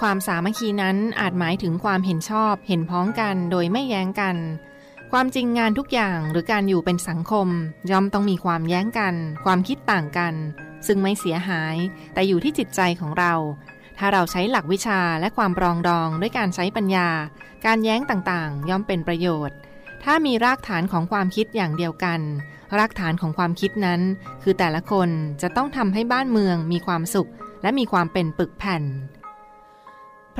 ความสามัคคีนั้นอาจหมายถึงความเห็นชอบเห็นพ้องกันโดยไม่แย้งกัน ความจริงงานทุกอย่างหรือการอยู่เป็นสังคม ย่อมต้องมีความแย้งกัน ความคิดต่างกัน ซึ่งไม่เสียหาย แต่อยู่ที่จิตใจของเรา ถ้าเราใช้หลักวิชาและความปรองดองด้วยการใช้ปัญญา การแย้งต่างๆ ย่อมเป็นประโยชน์ ถ้ามีรากฐานของความคิดอย่างเดียวกันรากฐานของความคิดนั้น คือแต่ละคนจะต้องทำให้บ้านเมืองมีความสุข และมีความเป็นปึกแผ่น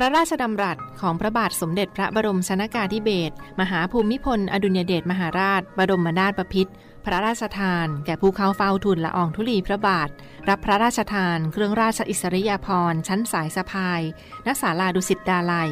พระราชดำรัสของพระบาทสมเด็จพระบรมชนากาธิเบศรมหาภูมิพล อดุลยเดชมหาราช บรมนาถบพิตรพระราชทาน แก่ผู้เข้าเฝ้าทูลละอองธุลีพระบาท รับพระราชทาน เครื่องราชอิสริยาภรณ์ชั้นสายสะพายณศาลาดุสิตดาลัย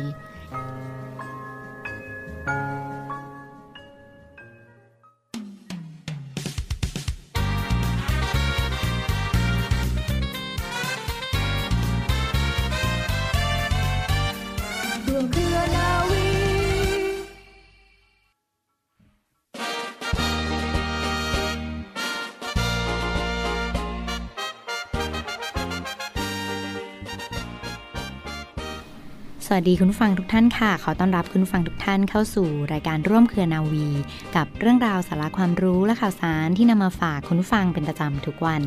วัสดีคุณฟังทุกท่านค่ะ ขอต้อนรับคุณฟังทุกท่านเข้าสู่รายการร่วมเครือนาวี กับเรื่องราวสาระความรู้และข่าวสารที่นำมาฝากคุณฟังเป็นประจำทุกวัน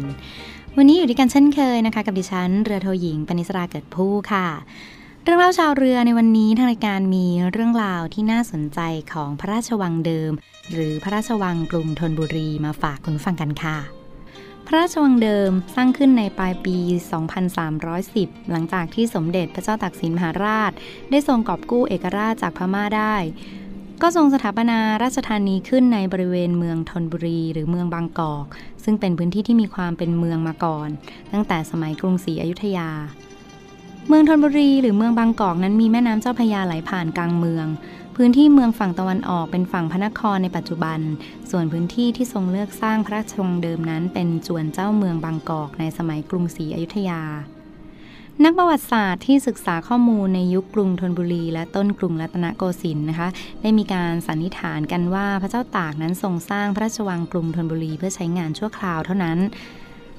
วันนี้อยู่ด้วยกันเช่นเคยนะคะ กับดิฉันเรือโทหญิงปณิสราเกิดผู้ค่ะ เรื่องเล่าชาวเรือในวันนี้ทางรายการมีเรื่องราวที่น่าสนใจของพระราชวังเดิม หรือพระราชวังกรุงธนบุรีมาฝากคุณฟังกันค่ะ พระราชวังเดิมสร้างขึ้นในปลายปี 2310 หลังจากที่สมเด็จพระเจ้าตากสินมหาราช ได้ทรงกอบกู้เอกราชจากพม่าได้ ก็ทรงสถาปนาราชธานีขึ้นในบริเวณเมืองธนบุรีหรือเมืองบางกอก ซึ่งเป็นพื้นที่ที่มีความเป็นเมืองมาก่อน ตั้งแต่สมัยกรุงศรีอยุธยา เมืองธนบุรีหรือเมืองบางกอกนั้นมีแม่น้ำเจ้าพยาไหลผ่านกลางเมือง พื้นที่เมืองฝั่งตะวันออกเป็นฝั่งพระนครในปัจจุบัน ส่วนพื้นที่ที่ทรงเลือกสร้างพระราชวังเดิมนั้น เป็นจวนเจ้าเมืองบางกอกในสมัยกรุงศรีอยุธยา นักประวัติศาสตร์ที่ศึกษาข้อมูลในยุคกรุงธนบุรี และต้นกรุงรัตนโกสินทร์นะคะ ได้มีการสันนิษฐานกันว่าพระเจ้าตากนั้นทรงสร้างพระราชวังกรุงธนบุรีเพื่อใช้งานชั่วคราวเท่านั้น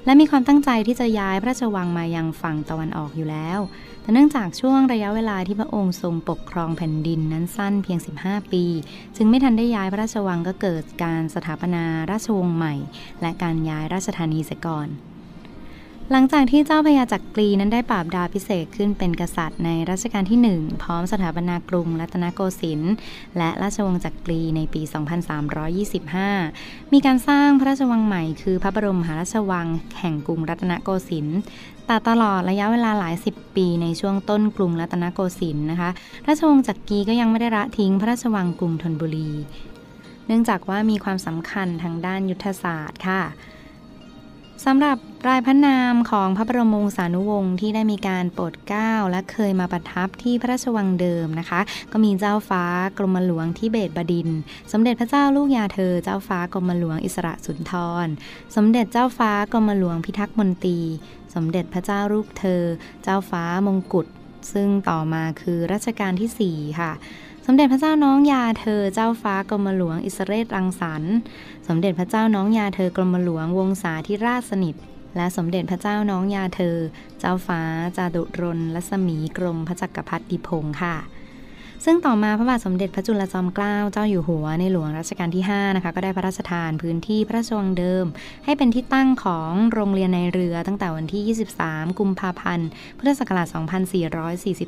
และมีความตั้งใจที่จะย้ายพระราชวังมายังฝั่งตะวันออกอยู่แล้ว เนื่องจากช่วงระยะเวลาที่พระองค์ทรงปกครองแผ่นดินนั้นสั้นเพียง 15 ปี จึงไม่ทันได้ย้ายพระราชวังก็เกิดการสถาปนาราชวงศ์ใหม่ และการย้ายราชธานีเสียก่อนหลังจากที่เจ้าพญาจักรีนั้นได้ปราบดาพิเศษขึ้นเป็นกษัตริย์ในรัชกาลที่ 1 พร้อมสถาปนากรุงรัตนโกสินทร์และราชวงศ์จักรีในปี 2325 มีการสร้างพระราชวังใหม่คือพระบรมมหาราชวังแห่งกรุงรัตนโกสินทร์ แต่ตลอดระยะเวลาหลายสิบปีในช่วงต้นกรุงรัตนโกสินทร์นะคะ ราชวงศ์จักรีก็ยังไม่ได้ละทิ้งพระราชวังกรุงธนบุรี เนื่องจากว่ามีความสำคัญทางด้านยุทธศาสตร์ค่ะ สำหรับรายพระนามของพระบรมวงศานุวงศ์ที่ได้มีการโปรดเกล้าและเคยมาประทับที่พระราชวังเดิมนะคะ ก็มีเจ้าฟ้ากรมหลวงที่เบตบดิน สมเด็จพระเจ้าลูกยาเธอ เจ้าฟ้ากรมหลวงอิสระสุนทร สมเด็จเจ้าฟ้ากรมหลวงพิทักษ์มนตรี สมเด็จพระเจ้าลูกเธอ เจ้าฟ้ามงกุฎซึ่งต่อมาคือรัชกาลที่ 4 ค่ะ สมเด็จพระเจ้าน้องยาเธอเจ้าฟ้ากรมหลวงอิสเรศรังสรรค์ สมเด็จพระเจ้าน้องยาเธอกรมหลวงวงศาธิราชสนิท และสมเด็จพระเจ้าน้องยาเธอ เจ้าฟ้าจาดุรนลัศมีกรมพระจักรพรรดิพงค์ค่ะ ซึ่งต่อมาพระบาทสมเด็จพระจุลจอมเกล้าเจ้าอยู่หัวในหลวงรัชกาลที่5นะคะก็ได้พระราชทานพื้นที่พระราชวังเดิม ให้เป็นที่ตั้งของโรงเรียนในเรือตั้งแต่วันที่ 23 กุมภาพันธ์ พุทธศักราช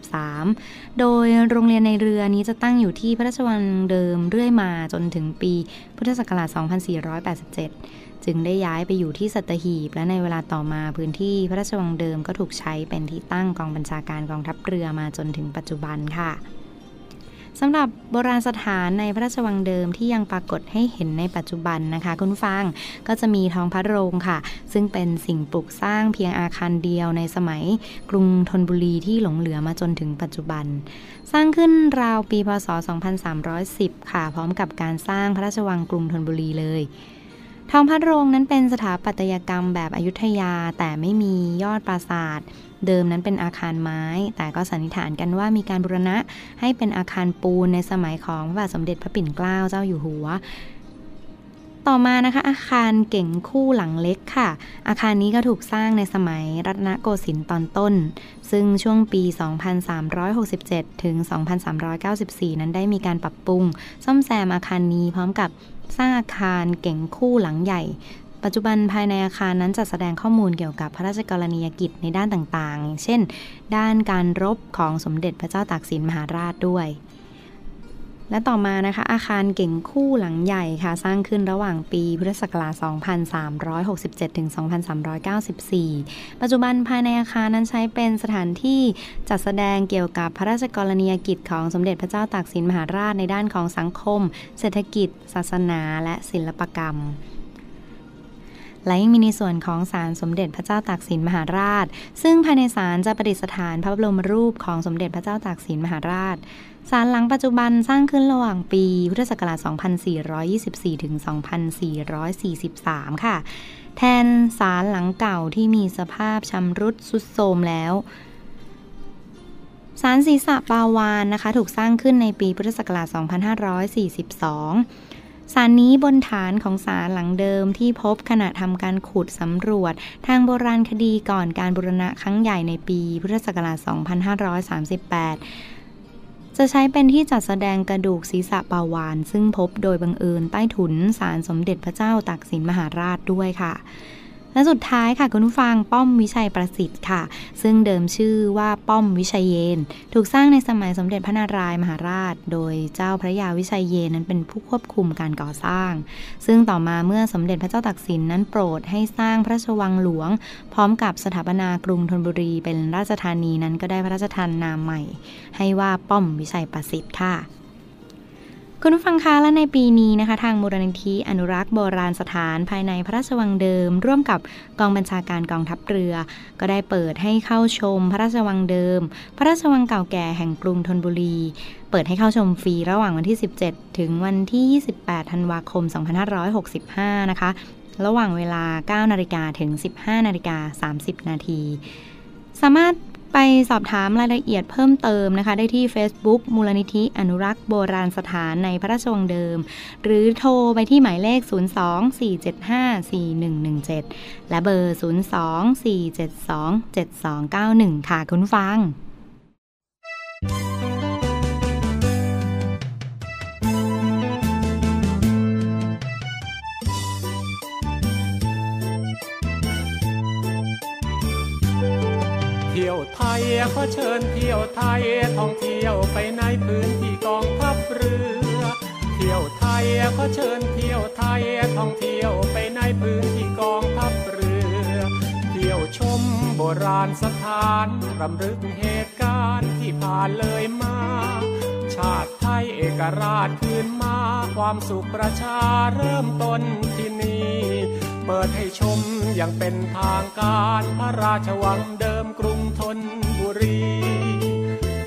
2443 โดยโรงเรียนในเรือนี้จะตั้งอยู่ที่พระราชวังเดิมเรื่อยมาจนถึงปี พุทธศักราช 2487จึงได้ย้ายไปอยู่ที่สัตหีบ และในเวลาต่อมาพื้นที่พระราชวังเดิมก็ถูกใช้เป็นที่ตั้งกองบัญชาการกองทัพเรือมาจนถึงปัจจุบันค่ะ สำหรับโบราณสถานในพระราชวังเดิมที่ยังปรากฏให้เห็นในปัจจุบันนะคะคุณฟังก็จะมีท้องพระโรงค่ะ ซึ่งเป็นสิ่งปลูกสร้างเพียงอาคารเดียวในสมัยกรุงธนบุรีที่หลงเหลือมาจนถึงปัจจุบัน สร้างขึ้นราวปีพศ 2310 ค่ะ พร้อมกับการสร้างพระราชวังกรุงธนบุรีเลย ทองพัดโรงนั้นเป็นสถาปัตยกรรมแบบอยุทยาแต่ไม่มียอดปราสาท เดิมนั้นเป็นอาคารไม้ แต่ก็สันนิษฐานกันว่ามีการบูรณะให้เป็นอาคารปูนในสมัยของพระบาทสมเด็จพระปิ่นเกล้าเจ้าอยู่หัวต่อมานะคะอาคารเก่งคู่หลังเล็กค่ะ อาคารนี้ก็ถูกสร้างในสมัยรัตนโกสินทร์ตอนต้น ซึ่งช่วงปี 2367 ถึง 2394 นั้นได้มีการปรับปรุง ซ่อมแซมอาคารนี้พร้อมกับ สร้างอาคารเก่งคู่หลังใหญ่ ปัจจุบันภายในอาคารนั้นจัดแสดงข้อมูลเกี่ยวกับพระราชกรณียกิจในด้านต่างๆ เช่น ด้านการรบของสมเด็จพระเจ้าตากสินมหาราชด้วย และต่อมานะคะ อาคารเก่งคู่หลังใหญ่ค่ะ สร้างขึ้นระหว่างปีพุทธศักราช 2367 ถึง 2394 ปัจจุบันภายในอาคารนั้นใช้เป็นสถานที่จัดแสดงเกี่ยวกับพระราชกรณียกิจของสมเด็จพระเจ้าตากสินมหาราชในด้านของสังคม เศรษฐกิจ ศาสนา และศิลปกรรมและยังมีในส่วนของศาลสมเด็จพระเจ้าตากสินมหาราช ซึ่งภายในศาลจะประดิษฐานพระบรมรูปของสมเด็จพระเจ้าตากสินมหาราช ศาลหลังปัจจุบันสร้างขึ้นระหว่างปีพุทธศักราช 2424 ถึง 2443 ค่ะ แทนศาลหลังเก่าที่มีสภาพชำรุดสุดโทรมแล้วศาลศีรษะปาวานนะคะ ถูกสร้างขึ้นในปีพุทธศักราช 2542ศาลนี้บนฐานของศาลหลังเดิมที่พบขณะทำการขุดสำรวจ ทางโบราณคดีก่อนการบูรณะครั้งใหญ่ในปีพุทธศักราช 2538 จะใช้เป็นที่จัดแสดงกระดูกศีรษะปาวาน ซึ่งพบโดยบังเอิญใต้ถุนศาลสมเด็จพระเจ้าตากสินมหาราชด้วยค่ะ และสุดท้ายค่ะคุณผู้ฟังป้อมวิชัยประสิทธิ์ค่ะ ซึ่งเดิมชื่อว่าป้อมวิชัยเยน ถูกสร้างในสมัยสมเด็จพระนารายมหาราช โดยเจ้าพระยาวิชัยเยนนั้นเป็นผู้ควบคุมการก่อสร้าง ซึ่งต่อมาเมื่อสมเด็จพระเจ้าตากสินนั้นโปรดให้สร้างพระราชวังหลวง พร้อมกับสถาปนากรุงธนบุรีเป็นราชธานีนั้นก็ได้พระราชทานนามใหม่ ให้ว่าป้อมวิชัยประสิทธิ์ค่ะ คุณผู้ฟังคะและในปีนี้นะคะ ทางมูลนิธิอนุรักษ์โบราณสถานภายในพระราชวังเดิม ร่วมกับกองบัญชาการกองทัพเรือ ก็ได้เปิดให้เข้าชมพระราชวังเดิม พระราชวังเก่าแก่แห่งกรุงธนบุรี เปิดให้เข้าชมฟรีระหว่างวันที่ 17 ถึงวันที่ 28 ธันวาคม 2565 นะคะ ระหว่างเวลา 9 นาฬิกาถึง 15 นาฬิกา 30 นาทีสามารถ ไปสอบถามรายละเอียดเพิ่มเติมนะคะ ได้ที่ Facebook มูลนิธิอนุรักษ์โบราณสถานในพระราชวังเดิม หรือโทรไปที่หมายเลข 024754117 และเบอร์ 024727291 ค่ะคุณฟัง เที่ยวไทยขอเชิญเที่ยวไทยท่องเที่ยวไปในพื้นที่กองทัพเรือ เที่ยวไทยขอเชิญเที่ยวไทยท่องเที่ยวไปในพื้นที่กองทัพเรือ เที่ยวชมโบราณสถานรำลึกเหตุการณ์ที่ผ่านเลยมา ชาติไทยเอกราชคืนมา ความสุขประชาเริ่มต้นที่นี่เปิดให้ชมอย่างเป็นทางการพระราชวังเดิมกรุ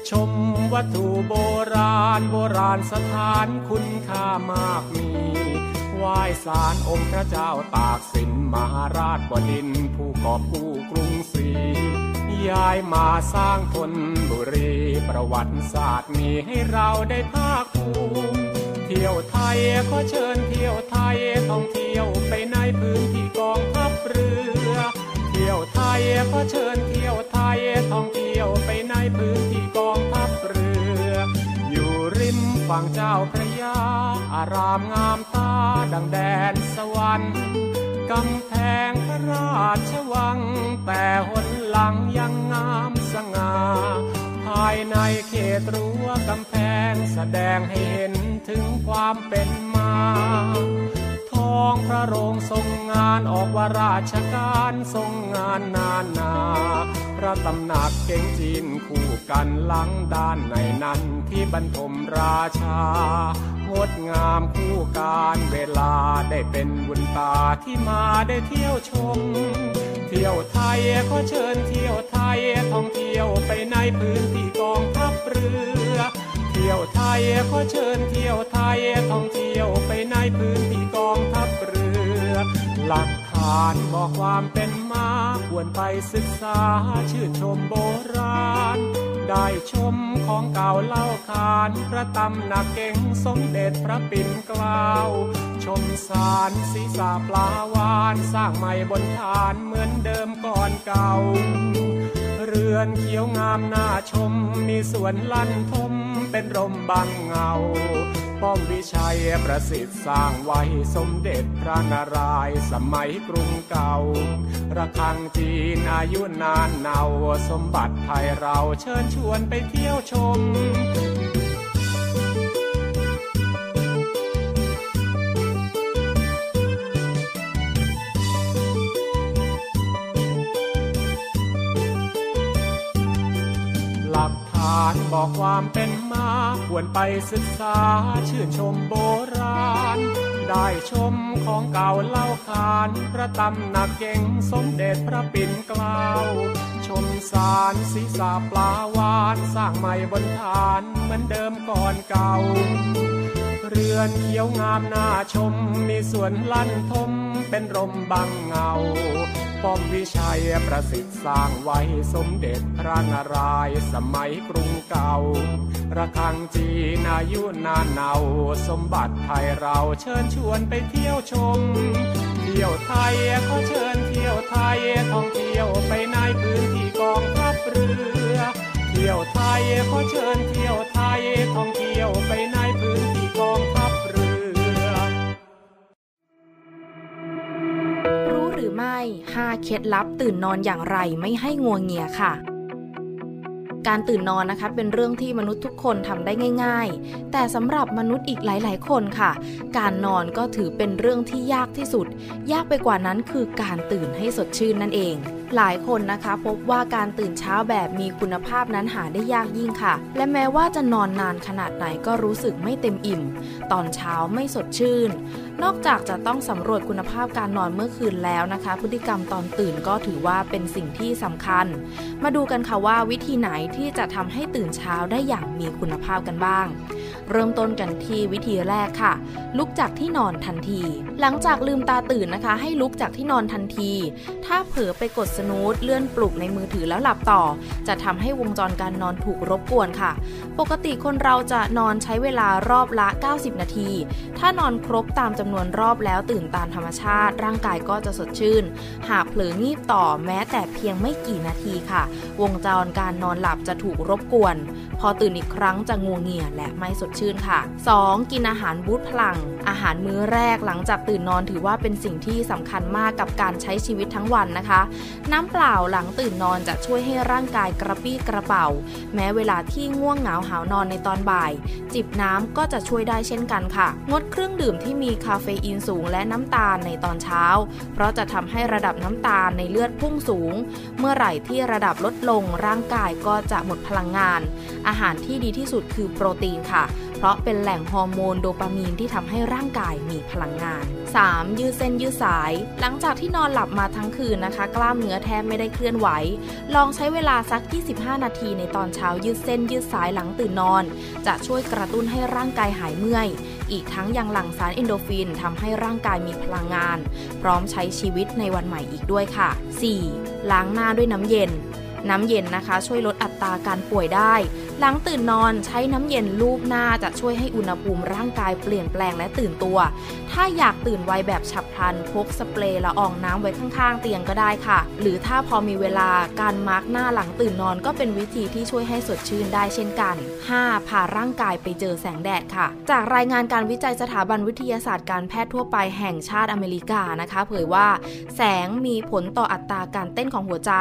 ชมวัตถุโบราณโบราณสถานคุณค่ามากมีไหว้สารองค์พระเจ้าตากสินมหาราชบดินผู้กอบกู้กรุงศรีย้ายมาสร้างทนบุรีประวัติศาสตร์มีให้เราได้ภาคภูมิเที่ยวไทยก็เชิญเที่ยวไทยท่องเที่ยวไปในพื้นที่กองทัพเรือ ยวไทยก็เชิญเที่ยวไทยท่องเที่ยวไปในพื้นที่กองทัพเรือ อยู่ริมฝั่งเจ้าพระยา อารามงามตาดังแดนสวรรค์กำแพงพระราชวัง แต่หนหลังยังงามสง่าภายในเขตรั้วกำแพงแสดงให้เห็นถึงความเป็นมา องพระโรงทรงงานออกว่าราชการทรงงานนานนา พระตำหนักเก่งจีนคู่กันหลังด้านในนั้นที่บรรทมราชางดงามคู่การเวลาได้เป็นบุญตาที่มาได้เที่ยวชม เที่ยวไทยก็เชิญเที่ยวไทยท่องเที่ยวไปในพื้นที่กองทัพเรือ เที่ยวไทยก็เชิญเที่ยวไทยท่องเที่ยวไปในพื้นที่กองทัพเรือ หลักฐานบอกความเป็นมาควรไปศึกษาชื่นชมโบราณ ได้ชมของเก่าเล่าขานพระตำหนักเก่งสมเด็จพระปิ่นเกล้าชชมสารศีสาปลาวาน สร้างใหม่บนฐานเหมือนเดิมก่อนเก่า รือนเขียวงามน่าชม มีสวนลั่นทมเป็นร่มบังเงา ป้อมวิชัยประสิทธิ์สร้างไว้สมเด็จพระนารายณ์สมัยกรุงเก่า ระฆังจีนอายุนานเนาสมบัติไทยเราเชิญชวนไปเที่ยวชมานบอกความเป็นมาควรไปศึกษาชื่นชมโบราณ ได้ชมของเก่าเล่าขานพระตำหนักเก่งสมเด็จพระปิ่นเกล้า ชมสารศีสาปลาวานสร้างใหม่บนฐานเหมือนเดิมก่อนเก่า เรือนเขียวงามน่าชม มีสวนลั่นทมเป็นรมบังเงา ป้อมวิชัยประสิทธิ์สร้างไว้สมเด็จพระนารายณ์สมัยกรุงเก่า ระฆังจีนอายุนานเนาสมบัติไทยเราเชิญชวนไปเที่ยวชม เที่ยวไทยขอเชิญเที่ยวไทยท่องเที่ยวไปในพื้นที่กองทัพเรือ เที่ยวไทยขอเชิญเที่ยวไทยท่องเที่ยวไปในพื้น กองทัพเรือ รู้หรือไม่ 5 เคล็ดลับตื่นนอนอย่างไรไม่ให้งัวเงียค่ะการตื่นนอนนะคะเป็นเรื่องที่มนุษย์ทุกคนทำได้ง่าย ๆ แต่สำหรับมนุษย์อีกหลาย ๆ คนค่ะ การนอนก็ถือเป็นเรื่องที่ยากที่สุด ยากไปกว่านั้นคือการตื่นให้สดชื่นนั่นเอง หลายคนนะคะ พบว่าการตื่นเช้าแบบมีคุณภาพนั้นหาได้ยากยิ่งค่ะ และแม้ว่าจะนอนนานขนาดไหนก็รู้สึกไม่เต็มอิ่ม ตอนเช้าไม่สดชื่น นอกจากจะต้องสำรวจคุณภาพการนอนเมื่อคืนแล้วนะคะ พฤติกรรมตอนตื่นก็ถือว่าเป็นสิ่งที่สำคัญ มาดูกันค่ะว่าวิธีไหนที่จะทำให้ตื่นเช้าได้อย่างมีคุณภาพกันบ้าง เริ่มต้นกันที่วิธีแรกค่ะ ลุกจากที่นอนทันที หลังจากลืมตาตื่นนะคะ ให้ลุกจากที่นอนทันที ถ้าเผลอไปกดสนูตเลื่อนปลุกในมือถือแล้วหลับต่อ จะทำให้วงจรการนอนถูกรบกวนค่ะ ปกติคนเราจะนอนใช้เวลารอบละ 90 นาที ถ้านอนครบตามจำนวนรอบแล้วตื่นตามธรรมชาติ ร่างกายก็จะสดชื่น หากเผลองีบต่อแม้แต่เพียงไม่กี่นาทีค่ะ วงจรการนอนหลับจะถูกรบกวน พอตื่นอีกครั้งจะงัวเงียและไม่สดชื่นค่ะ 2. กินอาหารบูตพลัง อาหารมื้อแรกหลังจากตื่นนอนถือว่าเป็นสิ่งที่สำคัญมากกับการใช้ชีวิตทั้งวันนะคะ น้ำเปล่าหลังตื่นนอนจะช่วยให้ร่างกายกระปี้กระเป๋า แม้เวลาที่ง่วงเหงาหาวนอนในตอนบ่าย จิบน้ำก็จะช่วยได้เช่นกันค่ะ งดเครื่องดื่มที่มีคาเฟอีนสูงและน้ำตาลในตอนเช้า เพราะจะทำให้ระดับน้ำตาลในเลือดพุ่งสูง เมื่อไหร่ที่ระดับลดลงร่างกายก็จะหมดพลังงาน อาหารที่ดีที่สุดคือโปรตีนค่ะ เพราะเป็นแหล่งฮอร์โมนโดปามีนที่ทำให้ร่างกายมีพลังงาน 3. ยืดเส้นยืดสาย หลังจากที่นอนหลับมาทั้งคืนนะคะ กล้ามเนื้อแทบไม่ได้เคลื่อนไหว ลองใช้เวลาสัก 25 นาทีในตอนเช้ายืดเส้นยืดสายหลังตื่นนอน จะช่วยกระตุ้นให้ร่างกายหายเมื่อย อีกทั้งยังหลั่งสารเอนโดฟินทำให้ร่างกายมีพลังงาน พร้อมใช้ชีวิตในวันใหม่อีกด้วยค่ะ 4. ล้างหน้าด้วยน้ำเย็นน้ำเย็นนะคะ ช่วยลดอัตราการป่วยได้ หลังตื่นนอนใช้น้ำเย็นลูบหน้าจะช่วยให้อุณหภูมิร่างกายเปลี่ยนแปลงและตื่นตัว ถ้าอยากตื่นไวแบบฉับพลันพกสเปรย์ละอองน้ำไว้ข้างๆ เตียงก็ได้ค่ะ หรือถ้าพอมีเวลาการมาร์กหน้าหลังตื่นนอนก็เป็นวิธีที่ช่วยให้สดชื่นได้เช่นกัน 5. พาร่างกายไปเจอแสงแดดค่ะ จากรายงานการวิจัยสถาบันวิทยาศาสตร์การแพทย์ทั่วไปแห่งชาติอเมริกานะคะ เผยว่า แสงมีผลต่ออัตราการเต้นของหัวใจ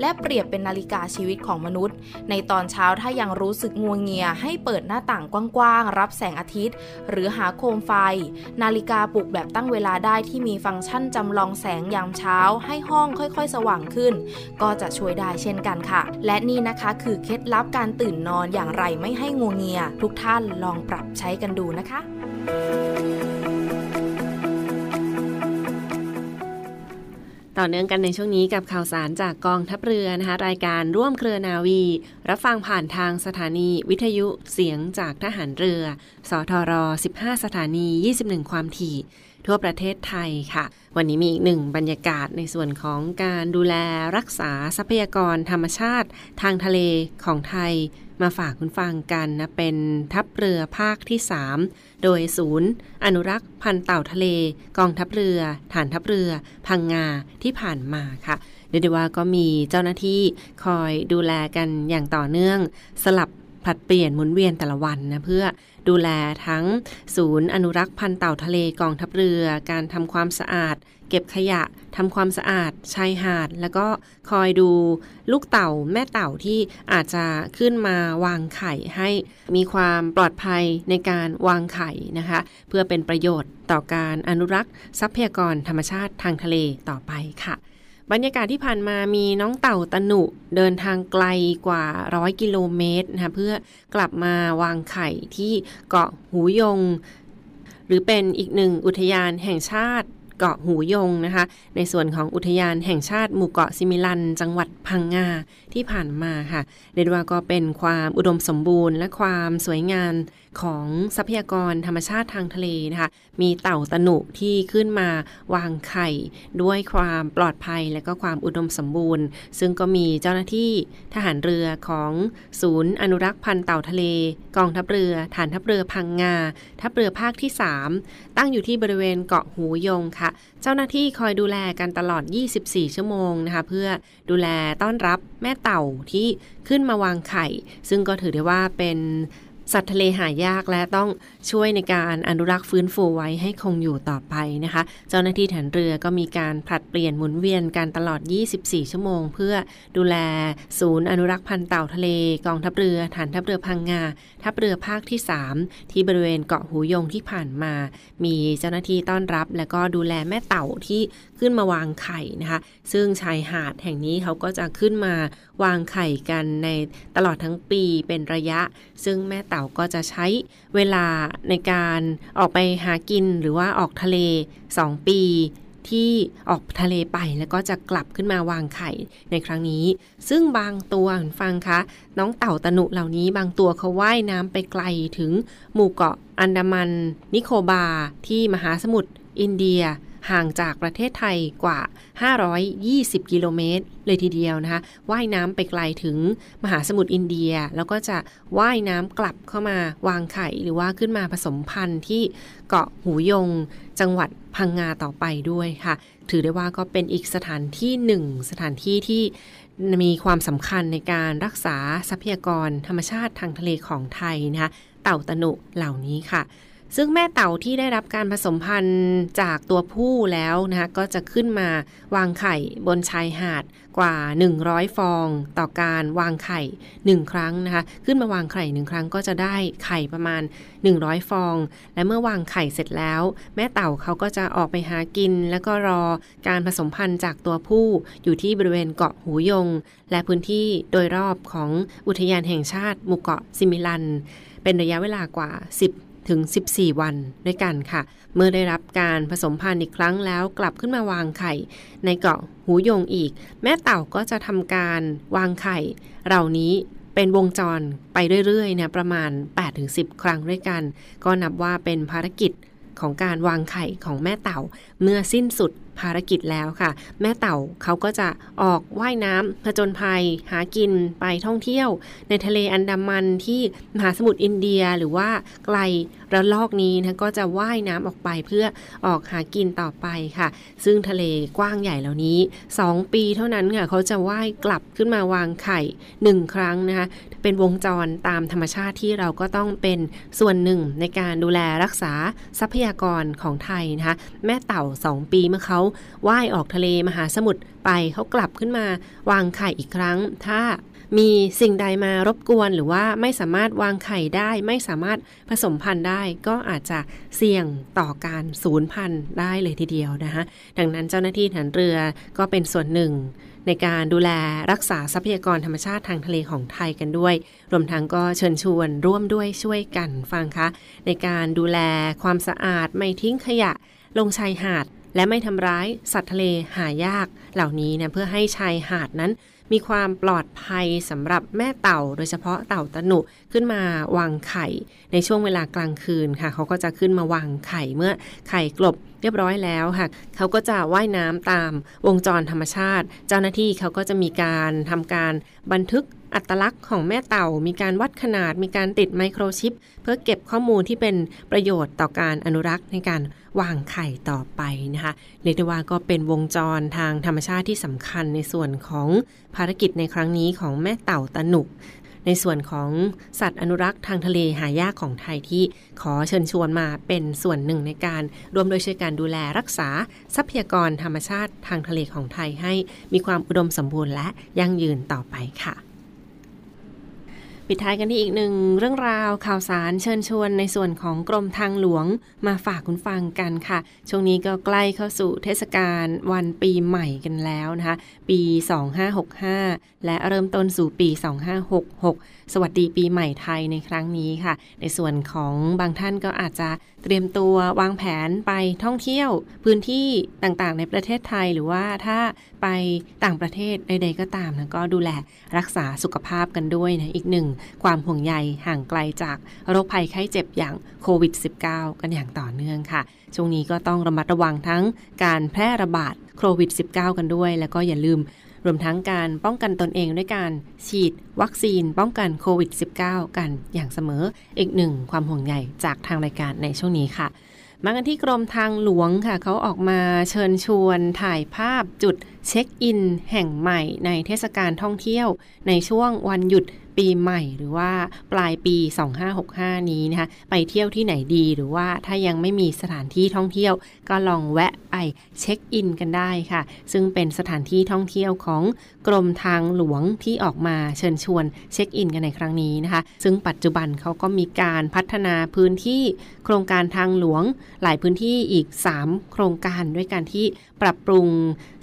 และเปรียบเป็นนาฬิกาชีวิตของมนุษย์ ในตอนเช้าถ้ายังรู้สึกงัวเงียให้เปิดหน้าต่างกว้างๆ รับแสงอาทิตย์ หรือหาโคมไฟ นาฬิกาปลุกแบบตั้งเวลาได้ที่มีฟังก์ชันจำลองแสงยามเช้า ให้ห้องค่อยๆ สว่างขึ้น ก็จะช่วยได้เช่นกันค่ะ และนี่นะคะคือเคล็ดลับการตื่นนอนอย่างไรไม่ให้งัวเงีย ทุกท่านลองปรับใช้กันดูนะคะ ต่อเนื่องกันในช่วงนี้กับข่าวสารจากกองทัพเรือนะคะ รายการร่วมเครือนาวี รับฟังผ่านทางสถานีวิทยุเสียงจากทหารเรือ สทร 15 สถานี 21 ความถี่ ทั่วประเทศไทยค่ะ วันนี้มีอีกหนึ่งบรรยากาศในส่วนของการดูแลรักษาทรัพยากรธรรมชาติ ทางทะเลของไทยมาฝากคุณฟังกันนะ เป็นทัพเรือภาคที่ 3 โดยศูนย์ อนุรักษ์พันธุ์เต่าทะเล กองทัพเรือ ฐานทัพเรือ พังงาที่ผ่านมาค่ะเรียกได้ว่าก็มีเจ้าหน้าที่คอยดูแลกันอย่างต่อเนื่อง สลับ ผลัดเปลี่ยนหมุนเวียนแต่ละวันนะเพื่อดูแลทั้งศูนย์อนุรักษ์พันธุ์เต่าทะเลกองทัพเรือ การทำความสะอาด เก็บขยะทำความสะอาดชายหาด แล้วก็คอยดูลูกเต่าแม่เต่าที่อาจจะขึ้นมาวางไข่ให้มีความปลอดภัยในการวางไข่นะคะ เพื่อเป็นประโยชน์ต่อการอนุรักษ์ทรัพยากรธรรมชาติทางทะเลต่อไปค่ะ บรรยากาศที่ผ่านมามีน้องเต่าตะหนุเดินทางไกลกว่าร้อยกิโลเมตรนะคะเพื่อกลับมาวางไข่ที่เกาะหูยง หรือเป็นอีกหนึ่งอุทยานแห่งชาติเกาะหูยงนะคะ ในส่วนของอุทยานแห่งชาติหมู่เกาะซิมิลัน จังหวัดพังงาที่ผ่านมาค่ะเรียกว่าก็เป็นความอุดมสมบูรณ์และความสวยงาม ของทรัพยากรธรรมชาติทางทะเลนะคะ มีเต่าตะหนุที่ขึ้นมาวางไข่ด้วยความปลอดภัยและก็ความอุดมสมบูรณ์ ซึ่งก็มีเจ้าหน้าที่ทหารเรือของศูนย์อนุรักษ์พันธุ์เต่าทะเล กองทัพเรือ ฐานทัพเรือพังงา ทัพเรือภาคที่ 3 ตั้งอยู่ที่บริเวณเกาะหูยงค่ะ เจ้าหน้าที่คอยดูแลกันตลอด 24 ชั่วโมงนะคะ เพื่อดูแลต้อนรับแม่เต่าที่ขึ้นมาวางไข่ ซึ่งก็ถือได้ว่าเป็น สัตว์ทะเลหายากและต้องช่วยในการอนุรักษ์ฟื้นฟูไว้ให้คงอยู่ต่อไปนะคะ เจ้าหน้าที่ฐานเรือก็มีการผลัดเปลี่ยนหมุนเวียนกันตลอด 24 ชั่วโมง เพื่อดูแลศูนย์อนุรักษ์พันธุ์เต่าทะเล กองทัพเรือฐานทัพเรือพังงาทัพเรือภาคที่ 3 ที่บริเวณเกาะหูยงที่ผ่านมา มีเจ้าหน้าที่ต้อนรับ และก็ดูแลแม่เต่าที่ขึ้นมาวางไข่นะคะ ซึ่งชายหาดแห่งนี้เขาก็จะขึ้นมาวางไข่กันในตลอดทั้งปีเป็นระยะ ซึ่งแม่เต่าก็จะใช้เวลาในการออกไปหากินหรือว่าออกทะเล 2 ปีที่ออกทะเลไปแล้วก็จะกลับขึ้นมาวางไข่ในครั้งนี้ ซึ่งบางตัวฟังคะน้องเต่าตะนุเหล่านี้บางตัวเขาว่ายน้ำไปไกลถึงหมู่เกาะอันดามัน นิโคบาที่มหาสมุทรอินเดีย ห่างจากประเทศไทยกว่า 520 กิโลเมตร เลยทีเดียวนะคะ ว่ายน้ำไปไกลถึงมหาสมุทรอินเดีย แล้วก็จะว่ายน้ำกลับเข้ามาวางไข่หรือว่าขึ้นมาผสมพันธุ์ที่เกาะหูยง จังหวัดพังงาต่อไปด้วยค่ะ ถือได้ว่าก็เป็นอีกสถานที่หนึ่งสถานที่ที่มีความสำคัญในการรักษาทรัพยากรธรรมชาติทางทะเลของไทยนะคะ เต่าตะนุเหล่านี้ค่ะ ซึ่งแม่เต่าที่ได้รับการผสมพันธุ์จากตัวผู้แล้วนะคะก็จะขึ้นมาวางไข่บนชายหาดกว่า 100 ฟอง ต่อการวางไข่ 1 ครั้งนะคะ ขึ้นมาวางไข่หนึ่งครั้งก็จะได้ไข่ประมาณ 100 ฟอง และเมื่อวางไข่เสร็จแล้ว แม่เต่าเขาก็จะออกไปหากิน แล้วก็รอการผสมพันธุ์จากตัวผู้อยู่ที่บริเวณเกาะหูยง และพื้นที่โดยรอบของอุทยานแห่งชาติหมู่เกาะซิมิลัน เป็นระยะเวลากว่า 10 ถึง 14 วันด้วยกันค่ะ เมื่อได้รับการผสมพันธุ์อีกครั้งแล้วกลับขึ้นมาวางไข่ ในเกาะหูยงอีก แม่เต่าก็จะทำการวางไข่ เหล่านี้เป็นวงจรไปเรื่อยๆนะประมาณ 8-10 ครั้งด้วยกัน ก็นับว่าเป็นภารกิจของการวางไข่ของแม่เต่า เมื่อสิ้นสุด ภารกิจแล้วค่ะ แม่เต่าเขาก็จะออกว่ายน้ำผจญภัย หากินไปท่องเที่ยว ในทะเลอันดามันที่มหาสมุทรอินเดียหรือว่าไกลระลอกนี้นะก็จะว่ายน้ำออกไปเพื่อออกหากินต่อไปค่ะ ซึ่งทะเลกว้างใหญ่เหล่านี้ 2 ปีเท่านั้นค่ะเขาจะว่ายกลับขึ้นมาวางไข่ 1 ครั้งนะคะเป็นวงจรตามธรรมชาติที่เราก็ต้องเป็นส่วนหนึ่งในการดูแลรักษาทรัพยากรของไทยนะคะแม่เต่า 2 ปีเมื่อเขาว่ายออกทะเลมหาสมุทรไปเขากลับขึ้นมาวางไข่อีกครั้ง ถ้ามีสิ่งใดมารบกวนหรือว่าไม่สามารถวางไข่ได้ ไม่สามารถผสมพันธุ์ได้ ก็อาจจะเสี่ยงต่อการสูญพันธุ์ได้เลยทีเดียวนะคะดังนั้นเจ้าหน้าที่ฐานเรือก็เป็นส่วนหนึ่งในการดูแลรักษาทรัพยากรธรรมชาติทางทะเลของไทยกันด้วย รวมทั้งก็เชิญชวนร่วมด้วยช่วยกันฟังคะ ในการดูแลความสะอาดไม่ทิ้งขยะ ลงชายหาด และไม่ทำร้ายสัตว์ทะเลหายากเหล่านี้นะเพื่อให้ชายหาดนั้น มีความปลอดภัยสำหรับแม่เต่า โดยเฉพาะเต่าตะหนุขึ้นมาวางไข่ ในช่วงเวลากลางคืนค่ะ เขาก็จะขึ้นมาวางไข่เมื่อไข่กลบเรียบร้อยแล้วค่ะ เขาก็จะว่ายน้ำตามวงจรธรรมชาติ เจ้าหน้าที่เขาก็จะมีการทำการบันทึกอัตลักษณ์ของแม่เต่า มีการวัดขนาด มีการติดไมโครชิป เพื่อเก็บข้อมูลที่เป็นประโยชน์ต่อการอนุรักษ์ในการ วางไข่ต่อไปนะคะเรียกได้ว่าก็เป็นวงจรทางธรรมชาติที่สำคัญในส่วนของภารกิจในครั้งนี้ของแม่เต่าตะหนุกในส่วนของสัตว์อนุรักษ์ทางทะเลหายากของไทยที่ขอเชิญชวนมาเป็นส่วนหนึ่งในการรวมโดยช่วยการดูแลรักษาทรัพยากรธรรมชาติทางทะเลของไทยให้มีความอุดมสมบูรณ์และยั่งยืนต่อไปค่ะ ปิดท้ายกันที่อีกหนึ่งเรื่องราวข่าวสารเชิญชวนในส่วนของกรมทางหลวงมาฝากคุณฟังกันค่ะ ช่วงนี้ก็ใกล้เข้าสู่เทศกาลวันปีใหม่กันแล้วนะคะ ปี 2565 และเริ่มต้นสู่ปี 2566สวัสดีปีใหม่ไทยในครั้งนี้ค่ะ ในส่วนของบางท่านก็อาจจะเตรียมตัววางแผนไปท่องเที่ยวพื้นที่ต่างๆ ในประเทศไทยหรือว่าถ้าไปต่างประเทศใดๆก็ตามนะก็ดูแลรักษาสุขภาพกันด้วยนะอีกหนึ่งความห่วงใยห่างไกลจากโรคภัยไข้เจ็บอย่างโควิด -19 กันอย่างต่อเนื่องค่ะ ช่วงนี้ก็ต้องระมัดระวังทั้งการแพร่ระบาดโควิด -19 กันด้วย แล้วก็อย่าลืมรวมทั้งการป้องกันตนเองด้วยการฉีดวัคซีนป้องกันโควิด -19 กันอย่างเสมออีกหนึ่งความห่วงใยจากทางรายการในช่วงนี้ค่ะ มากันที่กรมทางหลวงค่ะ เขาออกมาเชิญชวนถ่ายภาพจุดเช็คอินแห่งใหม่ในเทศกาลท่องเที่ยว ในช่วงวันหยุด ปีใหม่หรือว่าปลายปี 2565 นี้นะคะไปเที่ยวที่ไหนดีหรือว่าถ้ายังไม่มีสถานที่ท่องเที่ยว ก็ลองแวะไปเช็คอินกันได้ค่ะ ซึ่งเป็นสถานที่ท่องเที่ยวของกรมทางหลวงที่ออกมาเชิญชวนเช็คอินกันในครั้งนี้นะคะ ซึ่งปัจจุบันเขาก็มีการพัฒนาพื้นที่โครงการทางหลวงหลายพื้นที่อีก 3 โครงการด้วยการที่ปรับปรุง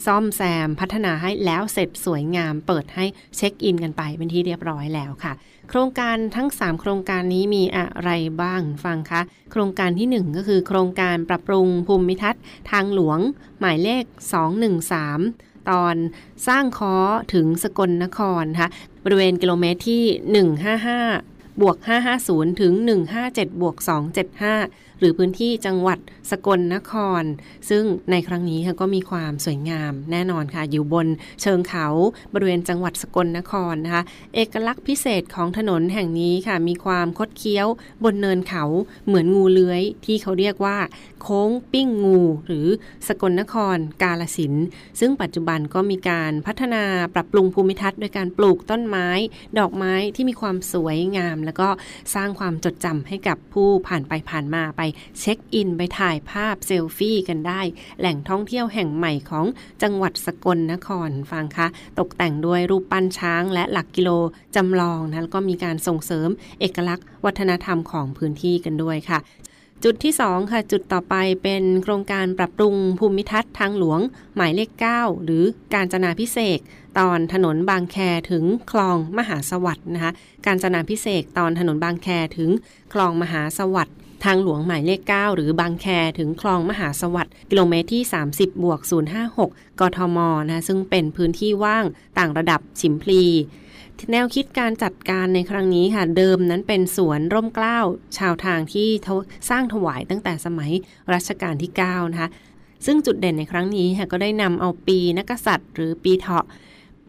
ซ่อมแซมพัฒนาให้แล้วเสร็จสวยงาม เปิดให้เช็คอินกันไปเป็นที่เรียบร้อยแล้วค่ะ โครงการทั้ง 3 โครงการนี้มีอะไรบ้างฟังคะ โครงการที่ 1 ก็คือโครงการปรับปรุงภูมิทัศน์ทางหลวง หมายเลข 213 ตอนสร้างคอถึงสกลนครคะบริเวณกิโลเมตรที่ 155บวก550 ถึง 157 บวก 275 หรือพื้นที่จังหวัดสกลนคร ซึ่งในครั้งนี้ค่ะก็มีความสวยงามแน่นอนค่ะ อยู่บนเชิงเขาบริเวณจังหวัดสกลนครนะคะเอกลักษณ์พิเศษของถนนแห่งนี้ค่ะ มีความคดเคี้ยวบนเนินเขาเหมือนงูเลื้อยที่เขาเรียกว่า โค้งปิ้งงู หรือสกลนครกาลสิน ซึ่งปัจจุบันก็มีการพัฒนาปรับปรุงภูมิทัศน์โดยการปลูกต้นไม้ ดอกไม้ที่มีความสวยงาม แล้วก็สร้างความจดจำให้กับผู้ผ่านไปผ่านมาไปเช็คอิน ไปถ่ายภาพเซลฟี่กันได้ แหล่งท่องเที่ยวแห่งใหม่ของจังหวัดสกลนครฟังคะ ตกแต่งด้วยรูปปั้นช้างและหลักกิโลจำลองนะแล้วก็มีการส่งเสริมเอกลักษณ์วัฒนธรรมของพื้นที่กันด้วยค่ะ จุดที่ 2 ค่ะ จุดต่อไปเป็นโครงการปรับปรุงภูมิทัศน์ทางหลวง หมายเลข 9 หรือการจนาพิเศษตอนถนนบางแคถึงคลองมหาสวัสด์นะคะการจนาพิเศษตอนถนนบางแคถึงคลองมหาสวัสด์ทางหลวงหมายเลข 9 หรือบางแคถึงคลองมหาสวัสด์กิโลเมตรที่ 30บวก056 กทมนะซึ่งเป็นพื้นที่ว่างต่างระดับฉิมพลี แนวคิดการจัดการในครั้งนี้ค่ะ เดิมนั้นเป็นสวนร่มเกล้าชาวทางที่สร้างถวายตั้งแต่สมัยรัชกาลที่ 9 นะคะ ซึ่งจุดเด่นในครั้งนี้ค่ะก็ได้นำเอาปีนักษัตริย์ หรือปีเถาะ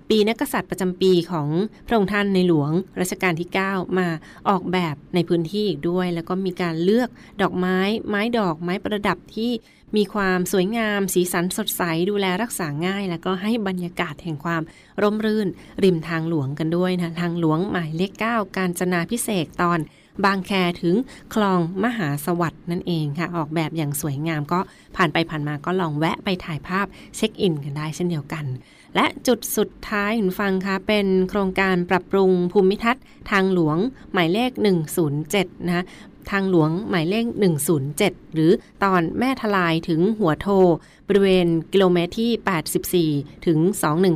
ปีนักษัตริย์ประจำปีของพระองค์ท่านในหลวงรัชกาลที่ 9 มาออกแบบในพื้นที่อีกด้วย แล้วก็มีการเลือกดอกไม้ ไม้ดอกไม้ประดับที่ มีความสวยงาม สีสันสดใส ดูแลรักษาง่าย แล้วก็ให้บรรยากาศแห่งความร่มรื่น ริมทางหลวงกันด้วยนะทางหลวงหมายเลข9การจนาพิเศษตอนบางแคถึงคลองมหาสวัสด์นั่นเองค่ะ ออกแบบอย่างสวยงามก็ผ่านไปผ่านมาก็ลองแวะไปถ่ายภาพเช็คอินกันได้เช่นเดียวกัน และจุดสุดท้ายคุณฟังคะเป็นโครงการปรับปรุงภูมิทัศน์ทางหลวงหมายเลข 107 นะ ทางหลวงหมายเลข 107 หรือตอนแม่ทลายถึงหัวโท บริเวณกิโลเมตรที่ 84 ถึง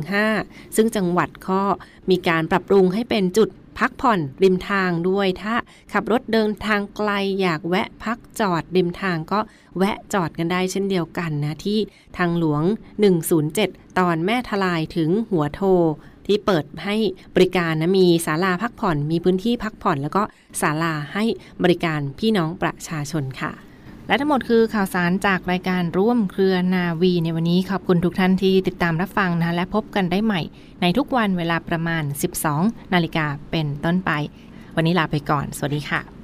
215 ซึ่งจังหวัดก็มีการปรับปรุงให้เป็นจุดพักผ่อนริมทางด้วยถ้าขับรถเดินทางไกลอยากแวะพักจอดริมทางก็แวะจอดกันได้เช่นเดียวกันนะที่ทางหลวง 107 ตอนแม่ทลายถึงหัวโท ที่เปิดให้บริการนะมีศาลาพักผ่อน มีพื้นที่พักผ่อน แล้วก็ศาลาให้บริการพี่น้องประชาชนค่ะ และทั้งหมดคือข่าวสารจากรายการร่วมเครือนาวีในวันนี้ขอบคุณทุกท่านที่ติดตามรับฟังนะและพบกันได้ใหม่ ในทุกวันเวลาประมาณ 12 นาฬิกาเป็นต้นไป วันนี้ลาไปก่อน สวัสดีค่ะ